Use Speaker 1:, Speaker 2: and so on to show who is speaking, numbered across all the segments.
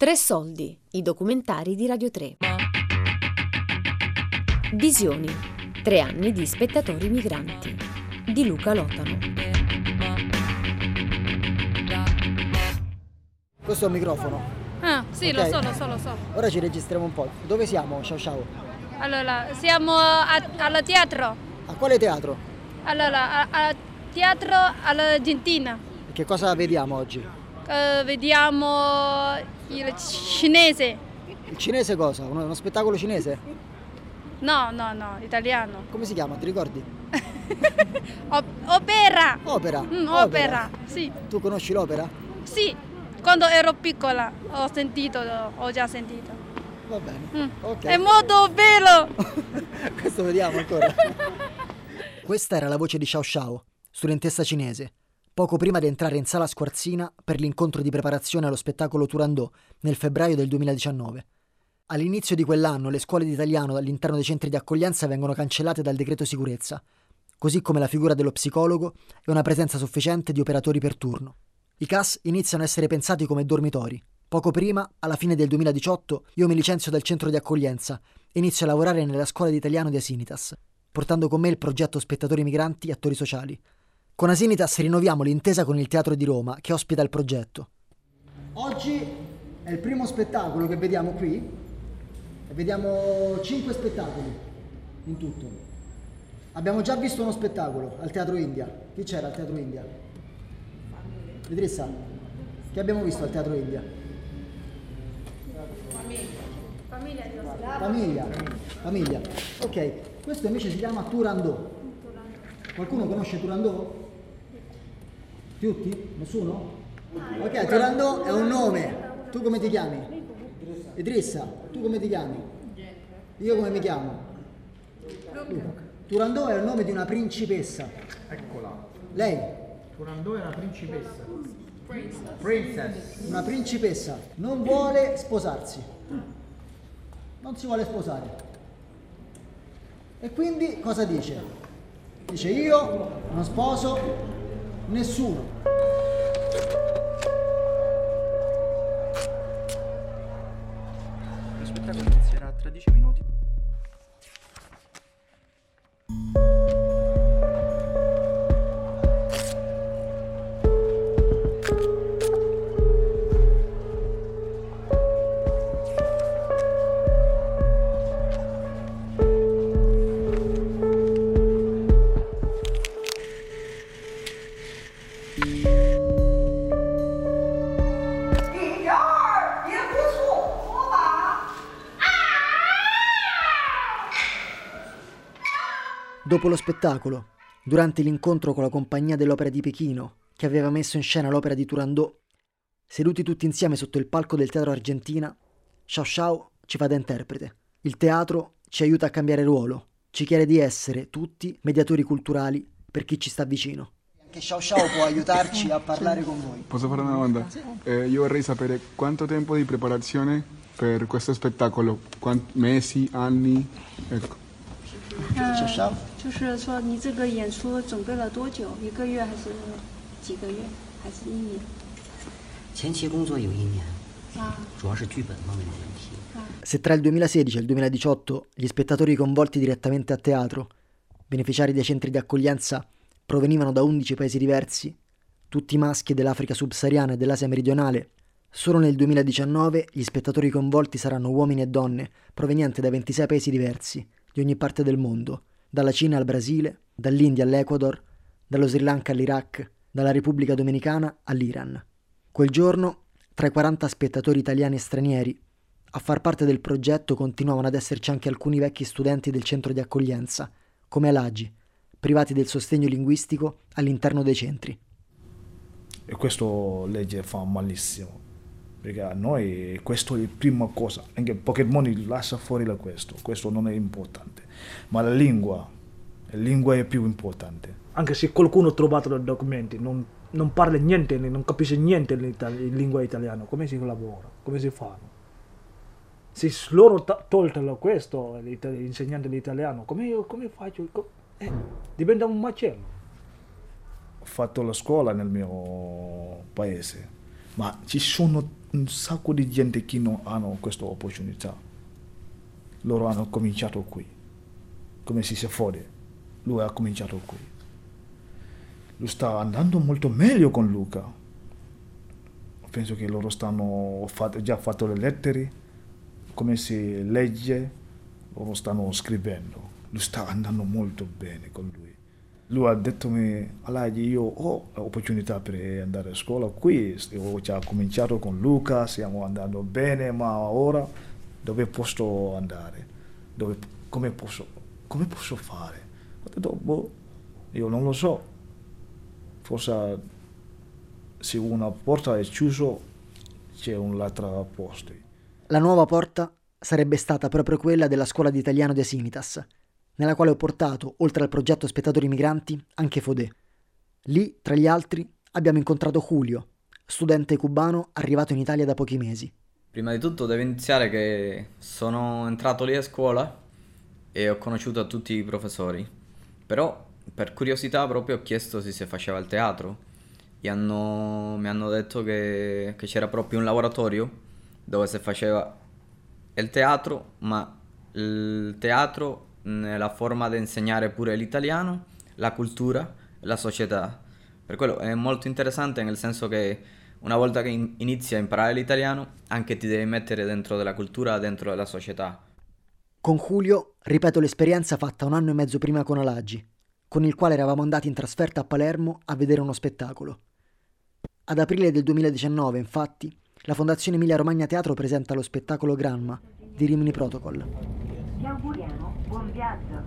Speaker 1: Tre soldi, i documentari di Radio 3. Visioni, tre anni di spettatori migranti, di Luca Lotano.
Speaker 2: Questo è un microfono.
Speaker 3: Ah, sì,
Speaker 2: Ok.
Speaker 3: lo so, lo so, lo so.
Speaker 2: Ora ci registriamo un po'. Dove siamo? Ciao ciao.
Speaker 3: Allora, siamo a- al teatro.
Speaker 2: A quale teatro?
Speaker 3: Allora, al teatro all'Argentina.
Speaker 2: E Che cosa vediamo oggi?
Speaker 3: Eh, vediamo il cinese.
Speaker 2: Il cinese cosa? Uno, uno spettacolo cinese?
Speaker 3: No, no, no, italiano.
Speaker 2: Come si chiama? Ti ricordi?
Speaker 3: O- opera.
Speaker 2: Opera.
Speaker 3: Mm, opera. Sì,
Speaker 2: Tu conosci l'opera?
Speaker 3: sì. Quando ero piccola ho sentito, ho già sentito.
Speaker 2: Va bene.
Speaker 3: Mm.
Speaker 2: Ok.
Speaker 3: È molto bello.
Speaker 2: Questo vediamo ancora. Questa era la voce di Xiao Xiao, studentessa cinese, poco prima di entrare in sala squarzina per l'incontro di preparazione allo spettacolo Turandot nel febbraio del 2019. All'inizio di quell'anno le scuole di italiano all'interno dei centri di accoglienza vengono cancellate dal decreto sicurezza, così come la figura dello psicologo e una presenza sufficiente di operatori per turno. I CAS iniziano a essere pensati come dormitori. Poco prima, alla fine del 2018, io mi licenzio dal centro di accoglienza e inizio a lavorare nella scuola di italiano di Asinitas, portando con me il progetto Spettatori Migranti e Attori Sociali. Con Asinitas rinnoviamo l'intesa con il Teatro di Roma che ospita il progetto. Oggi è il primo spettacolo che vediamo qui e vediamo cinque spettacoli in tutto. Abbiamo già visto uno spettacolo al Teatro India. Chi c'era al Teatro India? Idrissa, che abbiamo visto al Teatro India? Famiglia. Famiglia. Ok, questo invece si chiama Turandot. Qualcuno conosce Turandot? Tutti? Nessuno? Ok, Turandot è un nome. Tu come ti chiami? Idrissa, tu come ti chiami? Io come mi chiamo? Luca. Turandot è il nome di una principessa.
Speaker 4: Eccola.
Speaker 2: Lei,
Speaker 4: Turandot è una principessa. Princess.
Speaker 2: una principessa, non vuole sposarsi. Non si vuole sposare. E quindi cosa dice? Dice io non sposo nessuno.
Speaker 5: Lo spettacolo inizierà tra 10 minuti.
Speaker 2: Dopo lo spettacolo, durante l'incontro con la compagnia dell'Opera di Pechino, che aveva messo in scena l'opera di Turandot, seduti tutti insieme sotto il palco del Teatro Argentina, Xiao Xiao ci fa da interprete. Il teatro ci aiuta a cambiare ruolo, ci chiede di essere tutti mediatori culturali per chi ci sta vicino. Anche Xiao Xiao può aiutarci a parlare con voi.
Speaker 6: Posso fare una domanda? Eh, io vorrei sapere quanto tempo di preparazione per questo spettacolo? Quanti mesi, anni? Ecco.
Speaker 2: Xiao Xiao?
Speaker 7: 就是说你这个演出准备了多久？一个月还是几个月？还是一年？
Speaker 8: 前期工作有一年，
Speaker 7: 啊
Speaker 8: 主要是剧本方面的问题。
Speaker 2: Se tra il 2016 e il 2018 gli spettatori coinvolti direttamente a teatro, beneficiari dei centri di accoglienza, provenivano da 11 paesi diversi, tutti maschi dell'Africa subsahariana e dell'Asia meridionale, solo nel 2019 gli spettatori coinvolti saranno uomini e donne provenienti da 26 paesi diversi, di ogni parte del mondo, dalla Cina al Brasile, dall'India all'Ecuador, dallo Sri Lanka all'Iraq, dalla Repubblica Dominicana all'Iran. Quel giorno, tra i 40 spettatori italiani e stranieri, a far parte del progetto continuavano ad esserci anche alcuni vecchi studenti del centro di accoglienza, come Alagi, privati del sostegno linguistico all'interno dei centri.
Speaker 9: E questo legge fa malissimo, perché a noi questo è la prima cosa, anche Pokémon lascia fuori da questo, questo non è importante, ma la lingua, la lingua è più importante.
Speaker 10: Anche se qualcuno ha trovato dei documenti, non, non parla niente, non capisce niente in, lingua italiana, come si lavora, come si fanno? Se loro ta- tolgono questo, l'insegnante di italiano, come, come faccio? Eh, diventa un macello.
Speaker 9: Ho fatto la scuola nel mio paese, ma ci sono un sacco di gente che non hanno questa opportunità. Loro hanno cominciato qui, come si sa fuori, lui ha cominciato qui. Lui sta andando molto meglio con Luca. Penso che loro stanno fatto, già fatto le lettere, come si legge, loro stanno scrivendo. Lui sta andando molto bene con lui lui ha detto me, Alagi, io ho l'opportunità per andare a scuola qui, ho già cominciato con Luca, stiamo andando bene, ma ora dove posso andare? Dove, come, posso, come posso fare? Ho detto, boh, io non lo so, forse se una porta è chiusa c'è un'altra posto.
Speaker 2: La nuova porta sarebbe stata proprio quella della scuola di italiano di Asimitas, nella quale ho portato, oltre al progetto Spettatori Migranti, anche Fodé. Lì, tra gli altri, abbiamo incontrato Julio, studente cubano arrivato in Italia da pochi mesi.
Speaker 11: Prima di tutto devo iniziare che sono entrato lì a scuola e ho conosciuto tutti i professori, però per curiosità proprio ho chiesto se si faceva il teatro e hanno, mi hanno detto che, che c'era proprio un laboratorio dove si faceva il teatro, ma il teatro nella forma di insegnare pure l'italiano, la cultura la società. Per quello è molto interessante nel senso che una volta che in- inizi a imparare l'italiano, anche ti devi mettere dentro della cultura, dentro della società.
Speaker 2: Con Julio ripeto l'esperienza fatta un anno e mezzo prima con Alaggi, con il quale eravamo andati in trasferta a Palermo a vedere uno spettacolo. Ad aprile del 2019, infatti, la Fondazione Emilia Romagna Teatro presenta lo spettacolo Granma di Rimini Protocol.
Speaker 12: Buon viaggio.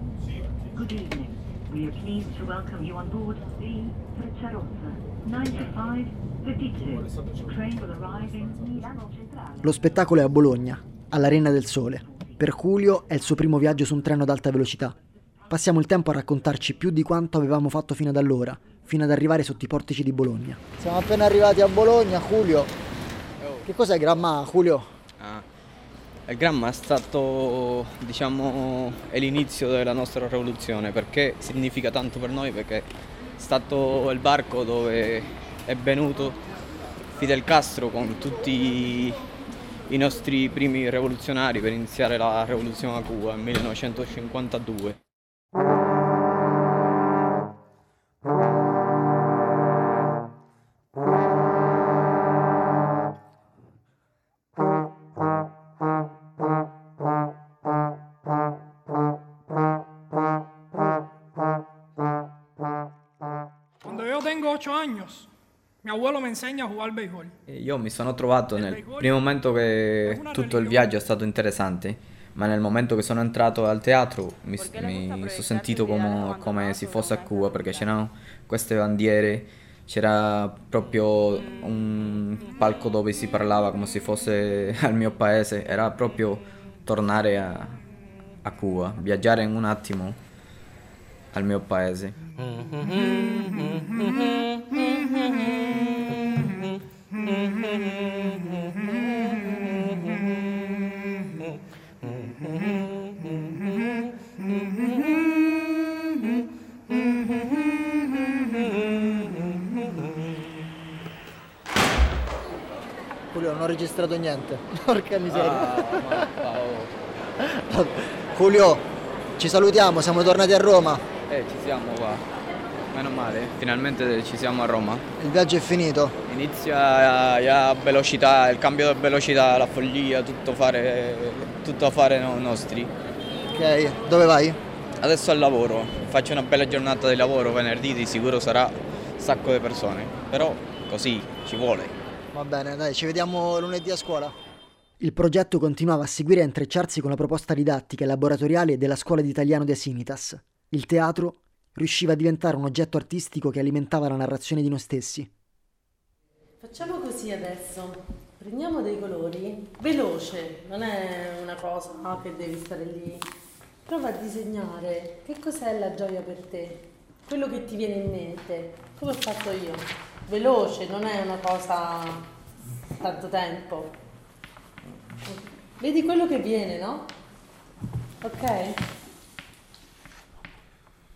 Speaker 12: Good evening. We are pleased to welcome you on board the Frecciarossa 9552. Train will arrive in Milano Centrale.
Speaker 2: Lo spettacolo è a Bologna, all'Arena del Sole. Per Julio è il suo primo viaggio su un treno ad alta velocità. Passiamo il tempo a raccontarci più di quanto avevamo fatto fino ad allora, fino ad arrivare sotto i portici di Bologna. Siamo appena arrivati a Bologna, Julio. Che cos'è Gramma, Julio?
Speaker 11: Ah, il Gramma è stato, diciamo, è l'inizio della nostra rivoluzione perché significa tanto per noi perché è stato il barco dove è venuto Fidel Castro con tutti i nostri primi rivoluzionari per iniziare la rivoluzione a Cuba nel 1952.
Speaker 13: Abuelo me enseña a jugar béisbol.
Speaker 11: E Io mi sono trovato nel primo momento che tutto il viaggio è stato interessante, ma nel momento che sono entrato al teatro mi, mi sono sentito come, come se fosse a Cuba perché c'erano queste bandiere, c'era proprio un palco dove si parlava come se fosse al mio paese, era proprio tornare a, a Cuba, viaggiare in un attimo al mio paese.
Speaker 2: Julio, non ho registrato niente. Porca miseria. Julio, ci salutiamo, siamo tornati a Roma.
Speaker 11: Eh, ci siamo qua. Meno male, finalmente ci siamo a Roma.
Speaker 2: Il viaggio è finito.
Speaker 11: Inizia la velocità, il cambio di velocità, la follia, tutto fare, tutto a fare no- nostri.
Speaker 2: Ok, dove vai?
Speaker 11: Adesso al lavoro, faccio una bella giornata di lavoro, venerdì di sicuro sarà un sacco di persone, però così ci vuole.
Speaker 2: Va bene, dai, ci vediamo lunedì a scuola. Il progetto continuava a seguire e a intrecciarsi con la proposta didattica e laboratoriale della scuola di italiano di Asimitas. Il teatro riusciva a diventare un oggetto artistico che alimentava la narrazione di noi stessi.
Speaker 14: Facciamo così adesso. Prendiamo dei colori, veloce, non è una cosa ah, che devi stare lì. Prova a disegnare che cos'è la gioia per te, quello che ti viene in mente, come ho fatto io. Veloce, non è una cosa tanto tempo. Vedi quello che viene, no? Ok?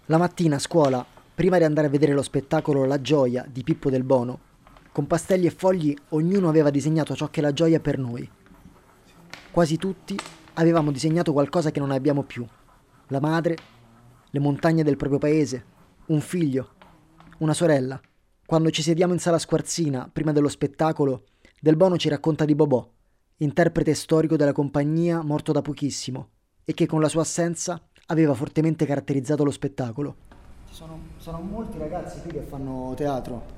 Speaker 2: La mattina a scuola, prima di andare a vedere lo spettacolo La gioia di Pippo del Bono, Con pastelli e fogli ognuno aveva disegnato ciò che è la gioia per noi. Quasi tutti avevamo disegnato qualcosa che non abbiamo più. La madre, le montagne del proprio paese, un figlio, una sorella. Quando ci sediamo in sala squarzina, prima dello spettacolo, Del Bono ci racconta di Bobò, interprete storico della compagnia morto da pochissimo e che con la sua assenza aveva fortemente caratterizzato lo spettacolo.
Speaker 15: Ci sono, sono molti ragazzi qui che fanno teatro.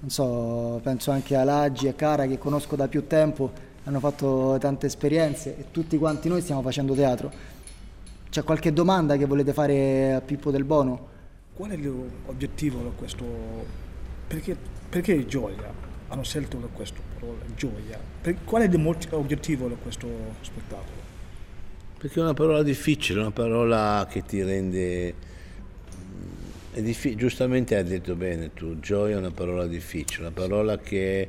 Speaker 15: Non so, penso anche a Laggi e Cara che conosco da più tempo, hanno fatto tante esperienze e tutti quanti noi stiamo facendo teatro. C'è qualche domanda che volete fare a Pippo Del Bono?
Speaker 9: Qual è l'obiettivo di questo? Perché, perché gioia? Hanno scelto questa parola, gioia. Per, qual è l'obiettivo di questo spettacolo?
Speaker 16: Perché è una parola difficile, una parola che ti rende... Diffi- giustamente hai detto bene tu, gioia è una parola difficile, una parola che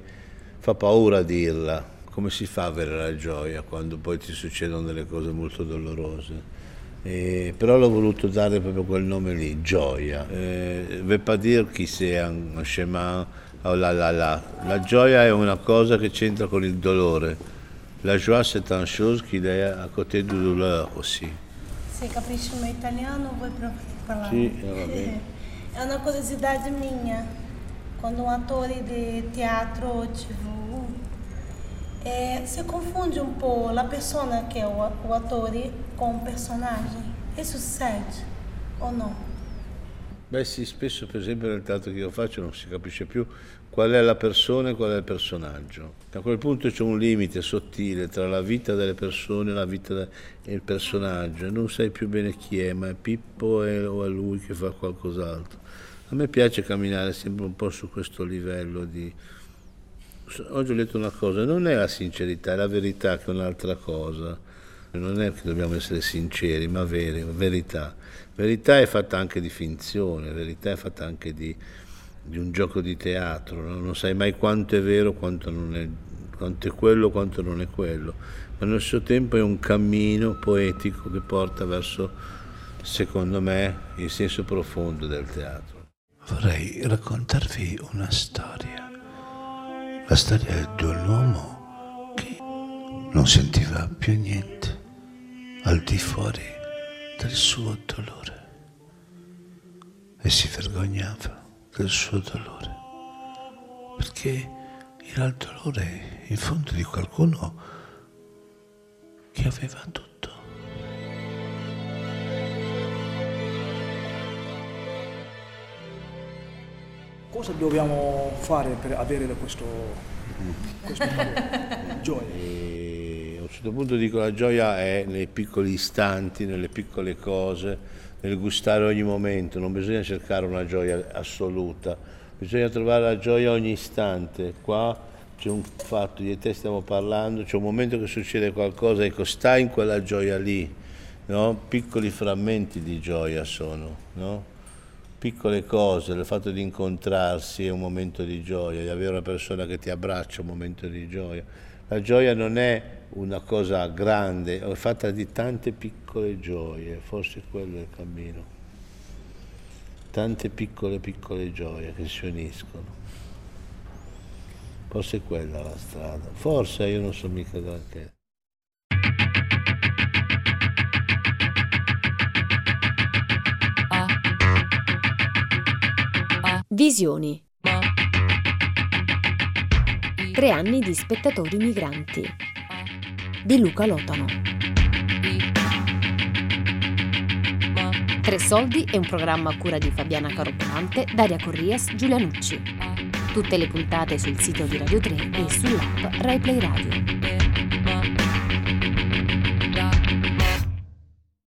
Speaker 16: fa paura dirla. Come si fa a avere la gioia quando poi ti succedono delle cose molto dolorose? Eh, però l'ho voluto dare proprio quel nome lì, gioia. Eh, veut pas dire che sia un chemin, oh là là là. La gioia è una cosa che c'entra con il dolore. La joie c'est une chose qui est à côté du douleur aussi.
Speaker 14: Se capisce o meu italiano, vuoi provare a parlare?
Speaker 16: Sì, va bene.
Speaker 14: È una curiosidade minha. Quando um ator de teatro ou TV, é, se confunde um pouco a persona que é o, o ator com o personagem. Isso succede ou não?
Speaker 16: Beh sì, spesso per esempio nel teatro che io faccio non si capisce più qual è la persona e qual è il personaggio. A quel punto c'è un limite sottile tra la vita delle persone e la vita de- e personaggio non sai più bene chi è, ma è Pippo è- o è lui che fa qualcos'altro. A me piace camminare sempre un po' su questo livello di... Oggi ho detto una cosa, non è la sincerità, è la verità che è un'altra cosa. Non è che dobbiamo essere sinceri, ma veri, verità. Verità è fatta anche di finzione, verità è fatta anche di, di un gioco di teatro, no? non sai mai quanto è vero, quanto, è, quanto è quello, quanto non è quello, ma nello stesso tempo è un cammino poetico che porta verso, secondo me, il senso profondo del teatro.
Speaker 17: Vorrei raccontarvi una storia, la storia di un uomo che non sentiva più niente al di fuori del suo dolore e si vergognava del suo dolore perché era il dolore in fondo di qualcuno che aveva tutto.
Speaker 9: Cosa dobbiamo fare per avere questo, questo gioia?
Speaker 16: A un certo punto dico la gioia è nei piccoli istanti, nelle piccole cose, nel gustare ogni momento, non bisogna cercare una gioia assoluta, bisogna trovare la gioia ogni istante. Qua c'è un fatto, e te stiamo parlando, c'è un momento che succede qualcosa, ecco, stai in quella gioia lì, no? piccoli frammenti di gioia sono. No? piccole cose, il fatto di incontrarsi è un momento di gioia, di avere una persona che ti abbraccia è un momento di gioia. La gioia non è una cosa grande, è fatta di tante piccole gioie, forse quello è il cammino. Tante piccole piccole gioie che si uniscono. Forse è quella la strada. Forse io non so mica granché.
Speaker 1: Visioni. Tre anni di spettatori migranti. Di Luca Lotano. Tre soldi è un programma a cura di Fabiana Carobolante, Daria Corrias, Giulianucci. Tutte le puntate sul sito di Radio 3 e sull'app RaiPlay Radio.